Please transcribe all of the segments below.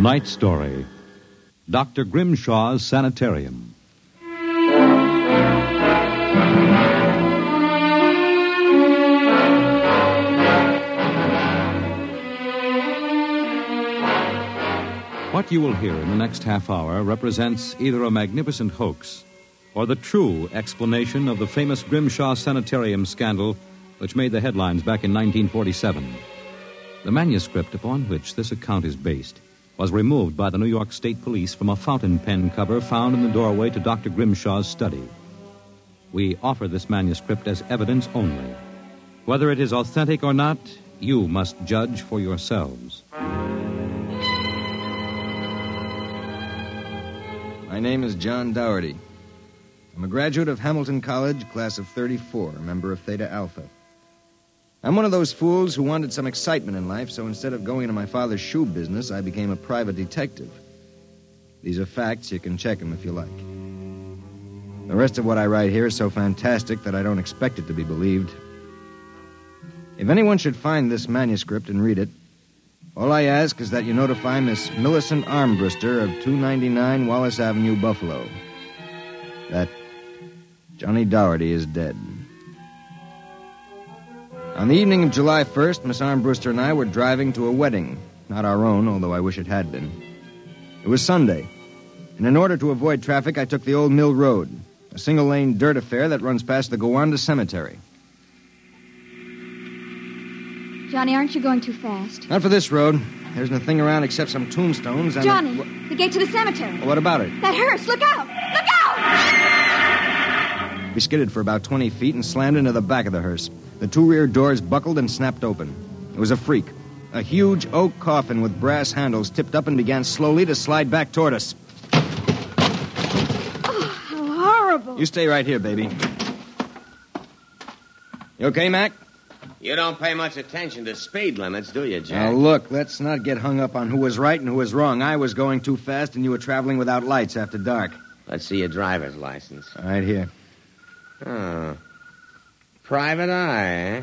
Tonight's story Dr. Grimshaw's Sanitarium. What you will hear in the next half hour represents either a magnificent hoax or the true explanation of the famous Grimshaw Sanitarium scandal which made the headlines back in 1947. The manuscript upon which this account is based was removed by the New York State Police from a fountain pen cover found in the doorway to Dr. Grimshaw's study. We offer this manuscript as evidence only. Whether it is authentic or not, you must judge for yourselves. My name is John Dougherty. I'm a graduate of Hamilton College, class of 34, a member of Theta Alpha. I'm one of those fools who wanted some excitement in life, so instead of going into my father's shoe business, I became a private detective. These are facts. You can check them if you like. The rest of what I write here is so fantastic that I don't expect it to be believed. If anyone should find this manuscript and read it, all I ask is that you notify Miss Millicent Armbruster of 299 Wallace Avenue, Buffalo, that Johnny Dougherty is dead. On the evening of July 1st, Miss Armbruster and I were driving to a wedding. Not our own, although I wish it had been. It was Sunday, and in order to avoid traffic, I took the Old Mill Road, a single lane dirt affair that runs past the Gowanda Cemetery. Johnny, aren't you going too fast? Not for this road. There isn't a thing around except some tombstones and. a- Johnny, Wha- the gate to the cemetery. what about it? That hearse, look out! Look out! We skidded for about 20 feet and slammed into the back of the hearse. The two rear doors buckled and snapped open. It was a freak. A huge oak coffin with brass handles tipped up and began slowly to slide back toward us. Oh, how horrible. You stay right here, baby. You okay, Mac? You don't pay much attention to speed limits, do you, Jack? Now, look, let's not get hung up on who was right and who was wrong. I was going too fast, and you were traveling without lights after dark. Let's see your driver's license. Right here. Oh. Private eye, eh?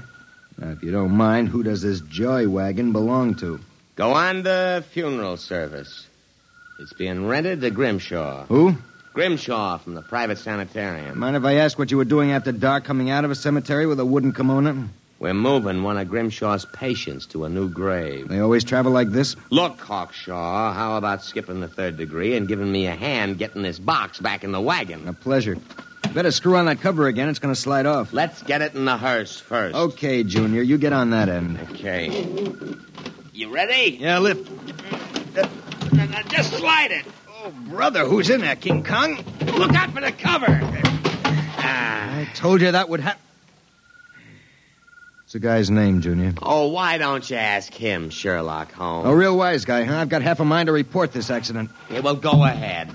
Now, if you don't mind, who does this joy wagon belong to? Gowanda funeral service. It's being rented to Grimshaw. Who? Grimshaw from the private sanitarium. Mind if I ask what you were doing after dark coming out of a cemetery with a wooden kimono? We're moving one of Grimshaw's patients to a new grave. They always travel like this? Look, Hawkshaw, how about skipping the third degree and giving me a hand getting this box back in the wagon? A pleasure. Better screw on that cover again. It's going to slide off. Let's get it in the hearse first. Okay, Junior. You get on that end. Okay. You ready? Yeah, lift. Now, Just slide it. Oh, brother, who's in there, King Kong? Look out for the cover. Ah. I told you that would happen. What's the guy's name, Junior? Oh, why don't you ask him, Sherlock Holmes? A real wise guy, huh? I've got half a mind to report this accident. Yeah, well, go ahead.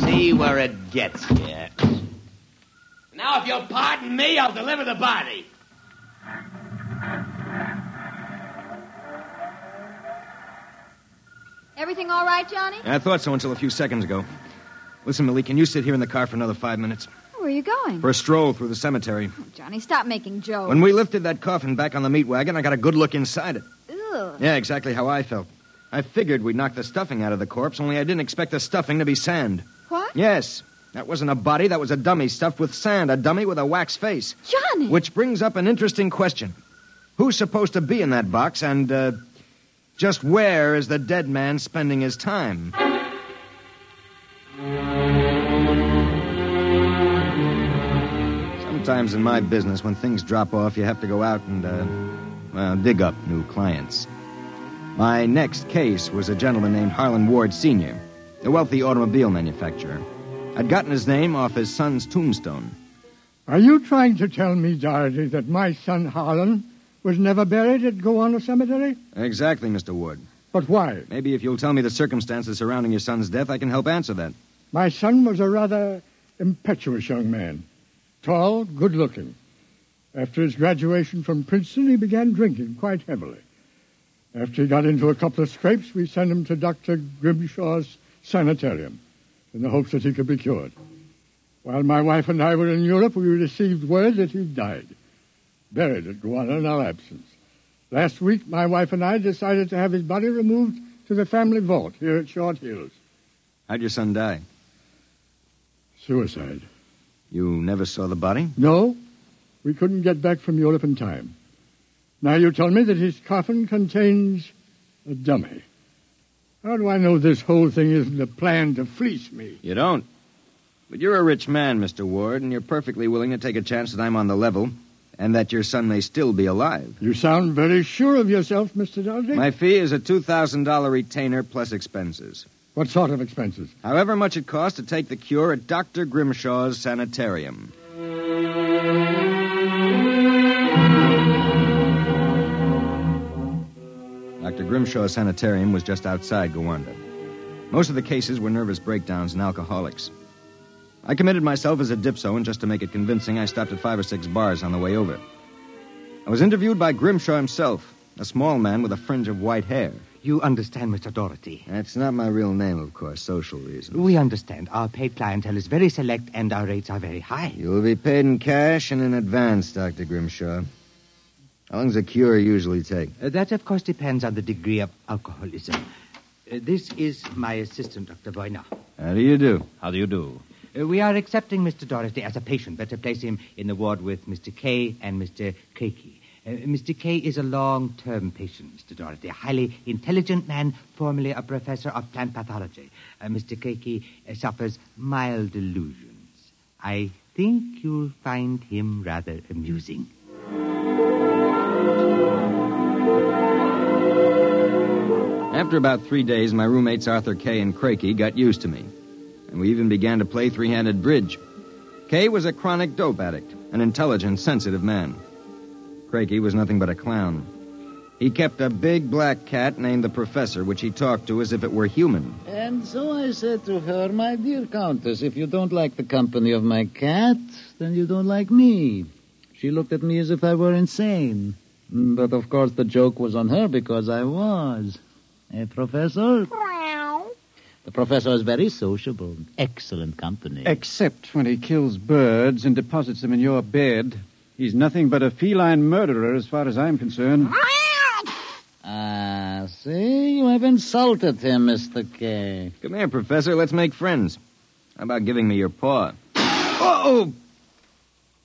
See where it gets you. Now, if you'll pardon me, I'll deliver the body. Everything all right, Johnny? I thought so until a few seconds ago. Listen, Millie, can you sit here in the car for another five minutes? Where are you going? For a stroll through the cemetery. Oh, Johnny, stop making jokes. When we lifted that coffin back on the meat wagon, I got a good look inside it. Ugh. Yeah, exactly how I felt. I figured we'd knock the stuffing out of the corpse, only I didn't expect the stuffing to be sand. Yes. That wasn't a body, that was a dummy stuffed with sand, a dummy with a wax face. Johnny! Which brings up an interesting question. Who's supposed to be in that box, and uh, just where is the dead man spending his time? Sometimes in my business, when things drop off, you have to go out and, uh, well, dig up new clients. My next case was a gentleman named Harlan Ward Sr., a wealthy automobile manufacturer. I'd gotten his name off his son's tombstone. Are you trying to tell me, Doherty, that my son Harlan was never buried at Gowanda Cemetery? Exactly, Mr. Ward. But why? Maybe if you'll tell me the circumstances surrounding your son's death, I can help answer that. My son was a rather impetuous young man. Tall, good looking. After his graduation from Princeton, he began drinking quite heavily. After he got into a couple of scrapes, we sent him to Dr. Grimshaw's sanitarium in the hopes that he could be cured. While my wife and I were in Europe, we received word that he died, buried at Gowanda in our absence. Last week, my wife and I decided to have his body removed to the family vault here at Short Hills. How'd your son die? Suicide. You never saw the body? No, we couldn't get back from Europe in time. Now you tell me that his coffin contains a dummy. How do I know this whole thing isn't a plan to fleece me? You don't. But you're a rich man, Mr. Ward, and you're perfectly willing to take a chance that I'm on the level and that your son may still be alive. You sound very sure of yourself, Mr. Doherty. My fee is a $2,000 retainer plus expenses. What sort of expenses? However much it costs to take the cure at Dr. Grimshaw's sanitarium. Dr. Grimshaw's sanitarium was just outside Gowanda. Most of the cases were nervous breakdowns and alcoholics. I committed myself as a dipso, and just to make it convincing, I stopped at five or six bars on the way over. I was interviewed by Grimshaw himself, a small man with a fringe of white hair. You understand, Mr. Doherty. That's not my real name, of course, social reasons. We understand. Our paid clientele is very select and our rates are very high. You will be paid in cash and in advance, Dr. Grimshaw. How long does a cure usually take? Uh, that, of course, depends on the degree of alcoholism. Uh, this is my assistant, Dr. Voyner. How do you do? How do you do? Uh, we are accepting Mr. Doherty as a patient. Better place him in the ward with Mr. Kay and Mr. Keiki. Uh, Mr. Kay is a long-term patient, Mr. Doherty, a highly intelligent man, formerly a professor of plant pathology. Uh, Mr. Keiki uh, suffers mild delusions. I think you'll find him rather amusing. After about three days, my roommates Arthur Kay and Crakey got used to me. And we even began to play three handed bridge. Kay was a chronic dope addict, an intelligent, sensitive man. Crakey was nothing but a clown. He kept a big black cat named the Professor, which he talked to as if it were human. And so I said to her, My dear Countess, if you don't like the company of my cat, then you don't like me. She looked at me as if I were insane. But of course the joke was on her because I was. Eh, Professor? The professor is very sociable. Excellent company. Except when he kills birds and deposits them in your bed. He's nothing but a feline murderer as far as I'm concerned. Ah, see, you have insulted him, Mr. K. Come here, Professor. Let's make friends. How about giving me your paw? Oh!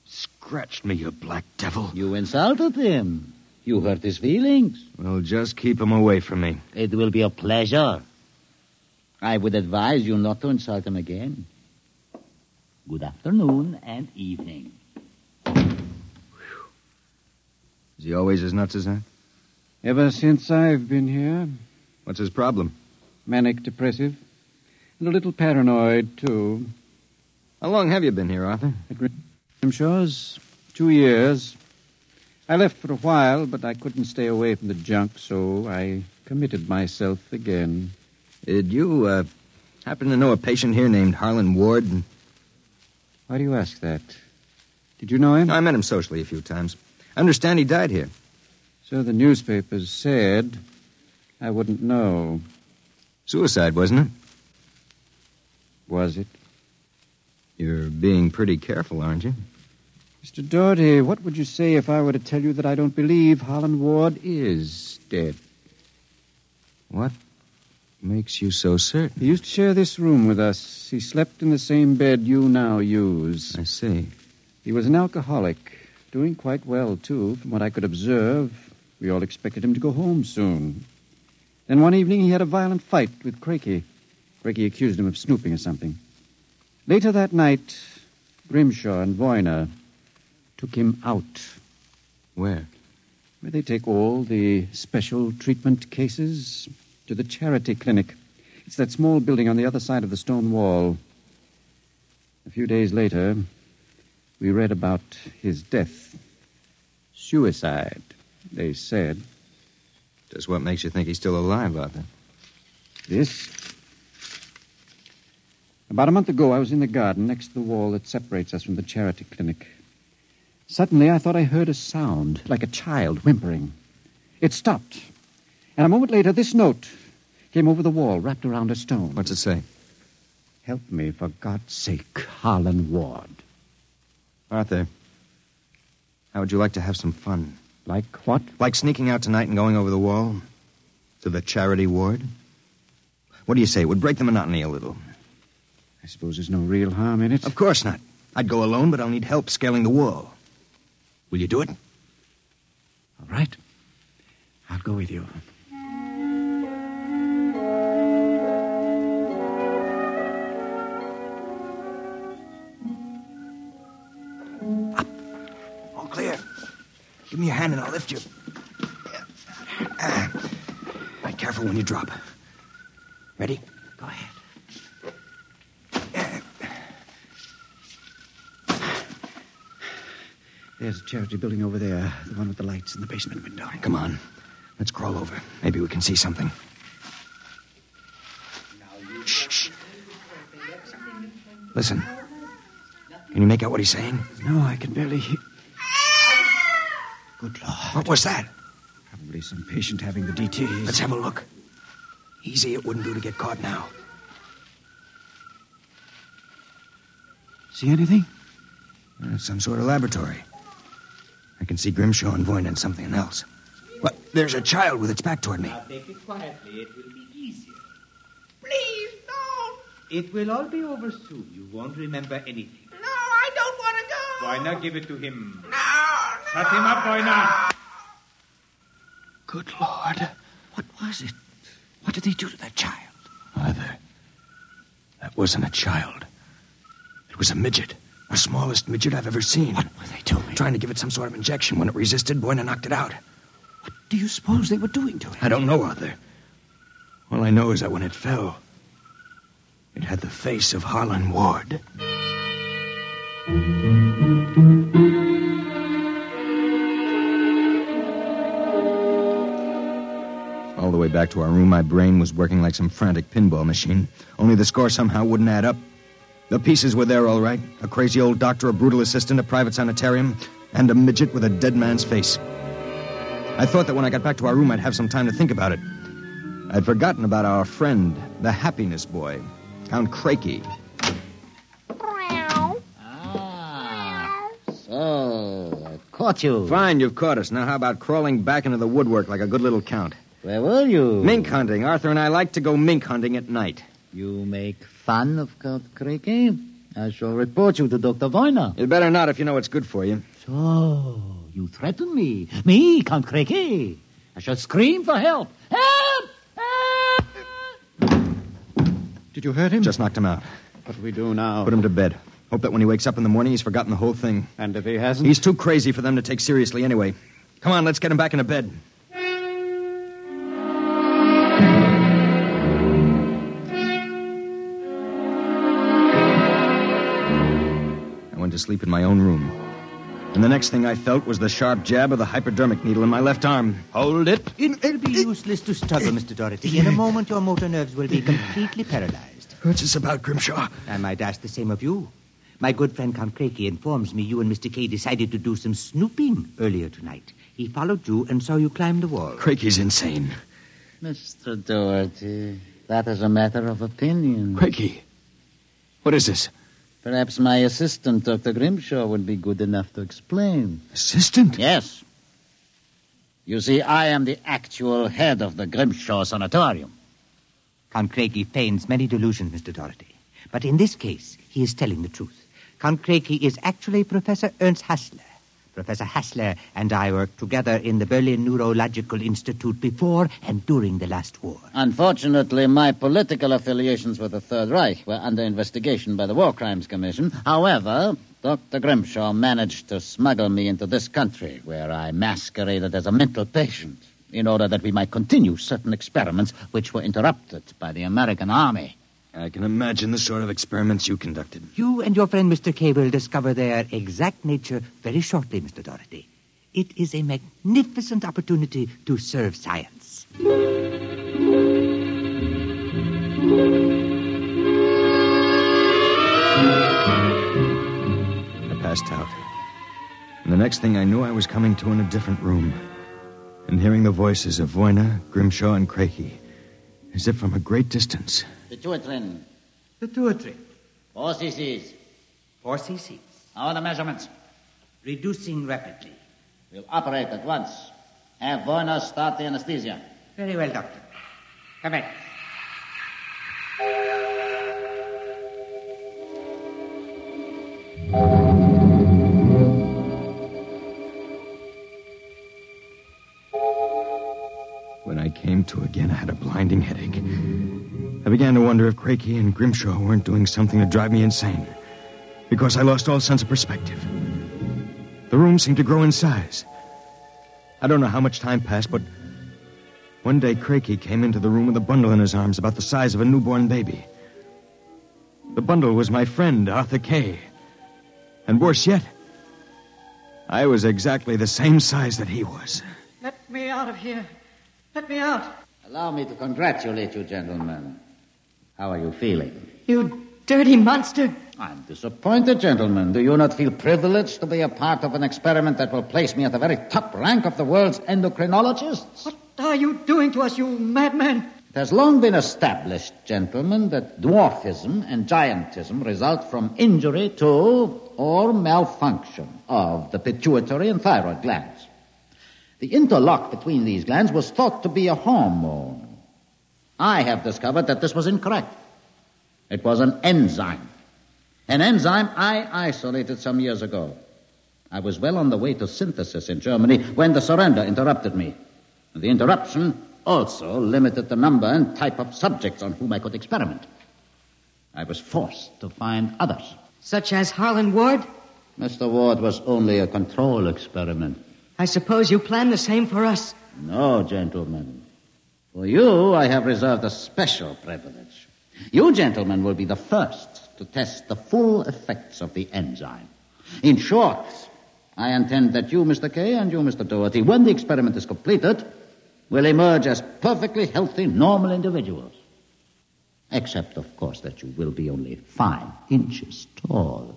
Scratched me, you black devil. You insulted him. You hurt his feelings. Well, just keep him away from me. It will be a pleasure. I would advise you not to insult him again. Good afternoon and evening. Is he always as nuts as that? Ever since I've been here, What's his problem? manic depressive. And a little paranoid, too. How long have you been here, Arthur? At Grimshaw's, two years. I left for a while, but I couldn't stay away from the junk, so I committed myself again. Did you, uh, happen to know a patient here named Harlan Ward? Why do you ask that? Did you know him? I met him socially a few times. I understand he died here. So the newspapers said. I wouldn't know. Suicide, wasn't it? Was it? You're being pretty careful, aren't you? Mr. Doherty, what would you say if I were to tell you that I don't believe Harlan Ward is dead? What? makes you so certain? He used to share this room with us. He slept in the same bed you now use. I see. He was an alcoholic, doing quite well, too, from what I could observe. We all expected him to go home soon. Then one evening he had a violent fight with Crakey. Crakey accused him of snooping or something. Later that night, Grimshaw and Voyner took him out. Where? Where they take all the special treatment cases to the charity clinic. It's that small building on the other side of the stone wall. A few days later, we read about his death. Suicide, they said. Just what makes you think he's still alive, Arthur? This? About a month ago, I was in the garden next to the wall that separates us from the charity clinic. Suddenly, I thought I heard a sound, like a child whimpering. It stopped. And a moment later, this note came over the wall, wrapped around a stone. What's it say? Help me, for God's sake, Harlan Ward. Arthur, how would you like to have some fun? Like what? Like sneaking out tonight and going over the wall to the charity ward? What do you say? It would break the monotony a little. I suppose there's no real harm in it. Of course not. I'd go alone, but I'll need help scaling the wall. Will you do it? All right. I'll go with you. Up. All clear. Give me your hand and I'll lift you. Ah. Be careful when you drop. Ready? There's a charity building over there, the one with the lights in the basement window. Come on. Let's crawl over. Maybe we can see something. Shh, shh. Listen. Can you make out what he's saying? No, I can barely hear. Good Lord. What was that? Probably some patient having the DTs. Let's have a look. Easy, it wouldn't do to get caught now. See anything? Uh, some sort of laboratory. I can see Grimshaw and Voyne and something else. What? There's a child with its back toward me. Now take it quietly. It will be easier. Please, no. It will all be over soon. You won't remember anything. No, I don't want to go. Why not give it to him? No, no. Shut him up, boy, now. Good Lord. What was it? What did they do to that child? Arthur, that wasn't a child. It was a midget. The smallest midget I've ever seen. What were they doing? Trying to give it some sort of injection. When it resisted, Buena knocked it out. What do you suppose they were doing to it? I don't know, Arthur. All I know is that when it fell, it had the face of Harlan Ward. All the way back to our room, my brain was working like some frantic pinball machine. Only the score somehow wouldn't add up. The pieces were there, all right. A crazy old doctor, a brutal assistant, a private sanitarium, and a midget with a dead man's face. I thought that when I got back to our room, I'd have some time to think about it. I'd forgotten about our friend, the happiness boy, Count Crakey. Ah, so I caught you. Fine, you've caught us. Now, how about crawling back into the woodwork like a good little count? Where were you? Mink hunting. Arthur and I like to go mink hunting at night. You make fun of Count Creaky? I shall report you to Dr. Voyner. You'd better not if you know what's good for you. So, you threaten me? Me, Count Creaky? I shall scream for help. Help! Help! Did you hurt him? Just knocked him out. What do we do now? Put him to bed. Hope that when he wakes up in the morning, he's forgotten the whole thing. And if he hasn't? He's too crazy for them to take seriously anyway. Come on, let's get him back into bed. Sleep in my own room. And the next thing I felt was the sharp jab of the hypodermic needle in my left arm. Hold it. It will be useless to struggle, Mr. Doherty. In a moment, your motor nerves will be completely paralyzed. What's this about, Grimshaw? I might ask the same of you. My good friend Count Crakey informs me you and Mr. K decided to do some snooping earlier tonight. He followed you and saw you climb the wall. Crakey's insane. Mr. Doherty, that is a matter of opinion. Crakey, what is this? Perhaps my assistant, Dr. Grimshaw, would be good enough to explain. Assistant? Yes. You see, I am the actual head of the Grimshaw Sanatorium. Count Craigie feigns many delusions, Mr. Doherty. But in this case, he is telling the truth. Count Craigie is actually Professor Ernst Hassler. Professor Hassler and I worked together in the Berlin Neurological Institute before and during the last war. Unfortunately, my political affiliations with the Third Reich were under investigation by the War Crimes Commission. However, Dr. Grimshaw managed to smuggle me into this country, where I masqueraded as a mental patient in order that we might continue certain experiments which were interrupted by the American Army. I can imagine the sort of experiments you conducted. You and your friend Mr. Kay will discover their exact nature very shortly, Mr. Doherty. It is a magnificent opportunity to serve science. I passed out. And the next thing I knew, I was coming to in a different room and hearing the voices of Voyna, Grimshaw, and Craigie as if from a great distance. Pituitrin, Pituitary. four cc's. Four cc's. How are the measurements? Reducing rapidly. We'll operate at once. Have Warner start the anesthesia. Very well, Doctor. Come in. When I came to again, I had a blinding headache. I began to wonder if Craigie and Grimshaw weren't doing something to drive me insane. Because I lost all sense of perspective. The room seemed to grow in size. I don't know how much time passed, but one day Craigie came into the room with a bundle in his arms about the size of a newborn baby. The bundle was my friend, Arthur Kay. And worse yet, I was exactly the same size that he was. Let me out of here. Let me out. Allow me to congratulate you, gentlemen. How are you feeling? You dirty monster. I'm disappointed, gentlemen. Do you not feel privileged to be a part of an experiment that will place me at the very top rank of the world's endocrinologists? What are you doing to us, you madman? It has long been established, gentlemen, that dwarfism and giantism result from injury to or malfunction of the pituitary and thyroid glands. The interlock between these glands was thought to be a hormone. I have discovered that this was incorrect. It was an enzyme. An enzyme I isolated some years ago. I was well on the way to synthesis in Germany when the surrender interrupted me. The interruption also limited the number and type of subjects on whom I could experiment. I was forced to find others. Such as Harlan Ward? Mr. Ward was only a control experiment. I suppose you plan the same for us. No, gentlemen. For you, I have reserved a special privilege. You, gentlemen, will be the first to test the full effects of the enzyme. In short, I intend that you, Mr. Kay, and you, Mr. Doherty, when the experiment is completed, will emerge as perfectly healthy, normal individuals. Except, of course, that you will be only five inches tall.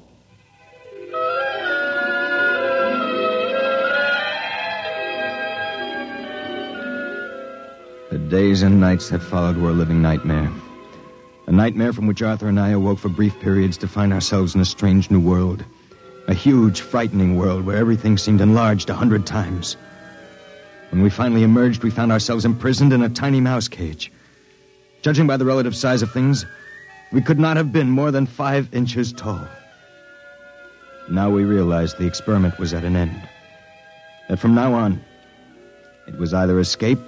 The days and nights that followed were a living nightmare. A nightmare from which Arthur and I awoke for brief periods to find ourselves in a strange new world. A huge, frightening world where everything seemed enlarged a hundred times. When we finally emerged, we found ourselves imprisoned in a tiny mouse cage. Judging by the relative size of things, we could not have been more than five inches tall. Now we realized the experiment was at an end. That from now on, it was either escape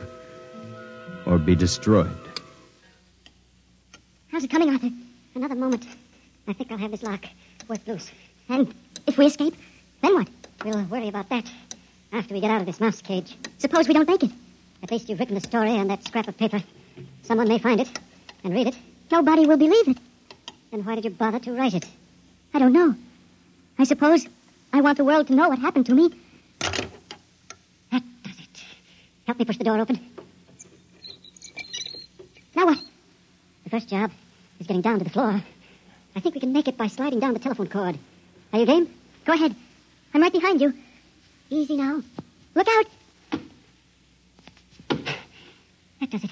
or be destroyed. How's it coming, Arthur? Another moment. I think I'll have this lock worked loose. And if we escape, then what? We'll worry about that after we get out of this mouse cage. Suppose we don't make it. At least you've written the story on that scrap of paper. Someone may find it and read it. Nobody will believe it. Then why did you bother to write it? I don't know. I suppose I want the world to know what happened to me. That does it. Help me push the door open. Now what? The first job is getting down to the floor. I think we can make it by sliding down the telephone cord. Are you game? Go ahead. I'm right behind you. Easy now. Look out! That does it.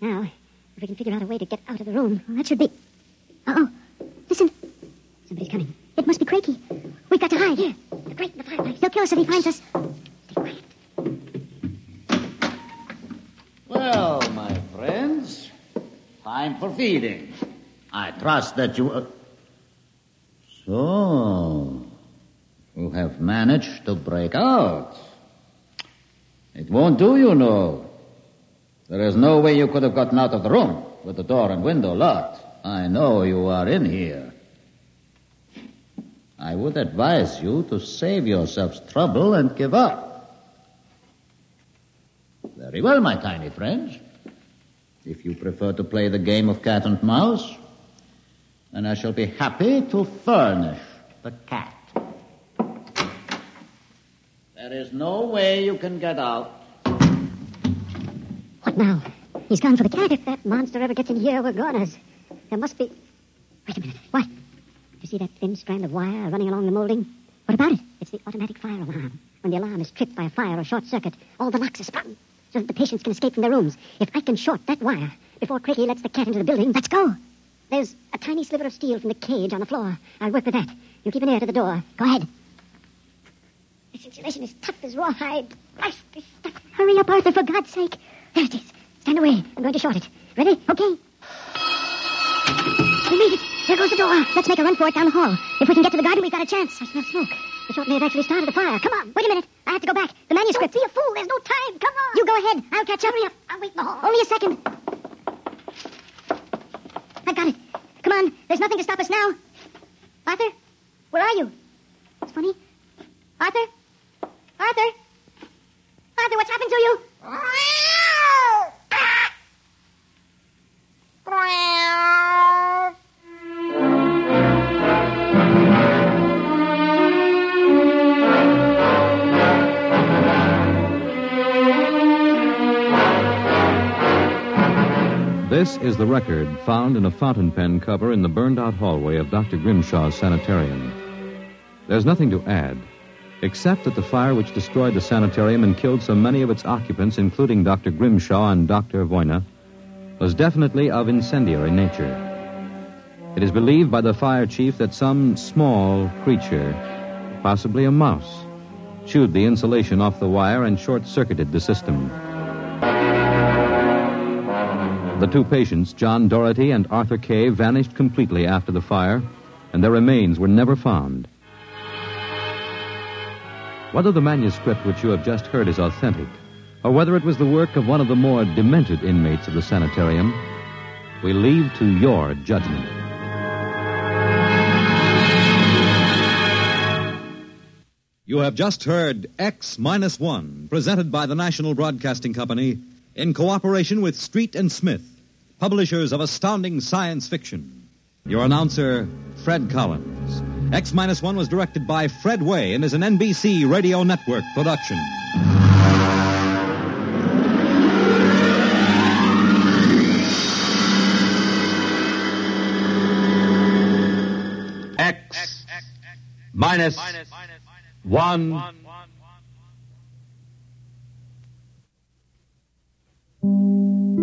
Now, if we can figure out a way to get out of the room, well, that should be. Oh. Listen. Somebody's coming. It must be Craigie. We've got to hide. Here. The grate in the fireplace. He'll kill us if he finds us. Stay quiet. Well, my Time for feeding. I trust that you. Uh... So, you have managed to break out. It won't do, you know. There is no way you could have gotten out of the room with the door and window locked. I know you are in here. I would advise you to save yourselves trouble and give up. Very well, my tiny friends. If you prefer to play the game of cat and mouse, then I shall be happy to furnish the cat. There is no way you can get out. What now? He's gone for the cat. If that monster ever gets in here, we're goners. There must be. Wait a minute. What? You see that thin strand of wire running along the molding? What about it? It's the automatic fire alarm. When the alarm is tripped by a fire or short circuit, all the locks are sprung the patients can escape from their rooms. If I can short that wire before Craigie lets the cat into the building, let's go. There's a tiny sliver of steel from the cage on the floor. I'll work with that. You keep an ear to the door. Go ahead. This insulation is tough as rawhide. Christ, this stuff. Hurry up, Arthur, for God's sake. There it is. Stand away. I'm going to short it. Ready? Okay. We made it. There goes the door. Let's make a run for it down the hall. If we can get to the garden, we've got a chance. I smell smoke. The short may have actually started a fire. Come on. Wait a minute. I have to go back. The manuscript. Don't be a fool. There's no time. Come on. You go ahead. I'll catch up. Hurry up. I'll wait in the hall. Only a second. I've got it. Come on. There's nothing to stop us now. Arthur, where are you? It's funny. Arthur? Arthur? Arthur, what's happened to you? This is the record found in a fountain pen cover in the burned out hallway of Dr. Grimshaw's sanitarium. There's nothing to add, except that the fire which destroyed the sanitarium and killed so many of its occupants, including Dr. Grimshaw and Dr. Voyna, was definitely of incendiary nature. It is believed by the fire chief that some small creature, possibly a mouse, chewed the insulation off the wire and short circuited the system. The two patients, John Doherty and Arthur Kay, vanished completely after the fire, and their remains were never found. Whether the manuscript which you have just heard is authentic, or whether it was the work of one of the more demented inmates of the sanitarium, we leave to your judgment. You have just heard X Minus One, presented by the National Broadcasting Company in cooperation with Street and Smith, publishers of astounding science fiction. Your announcer, Fred Collins. X Minus One was directed by Fred Weihe and is an NBC Radio Network production. X minus one Música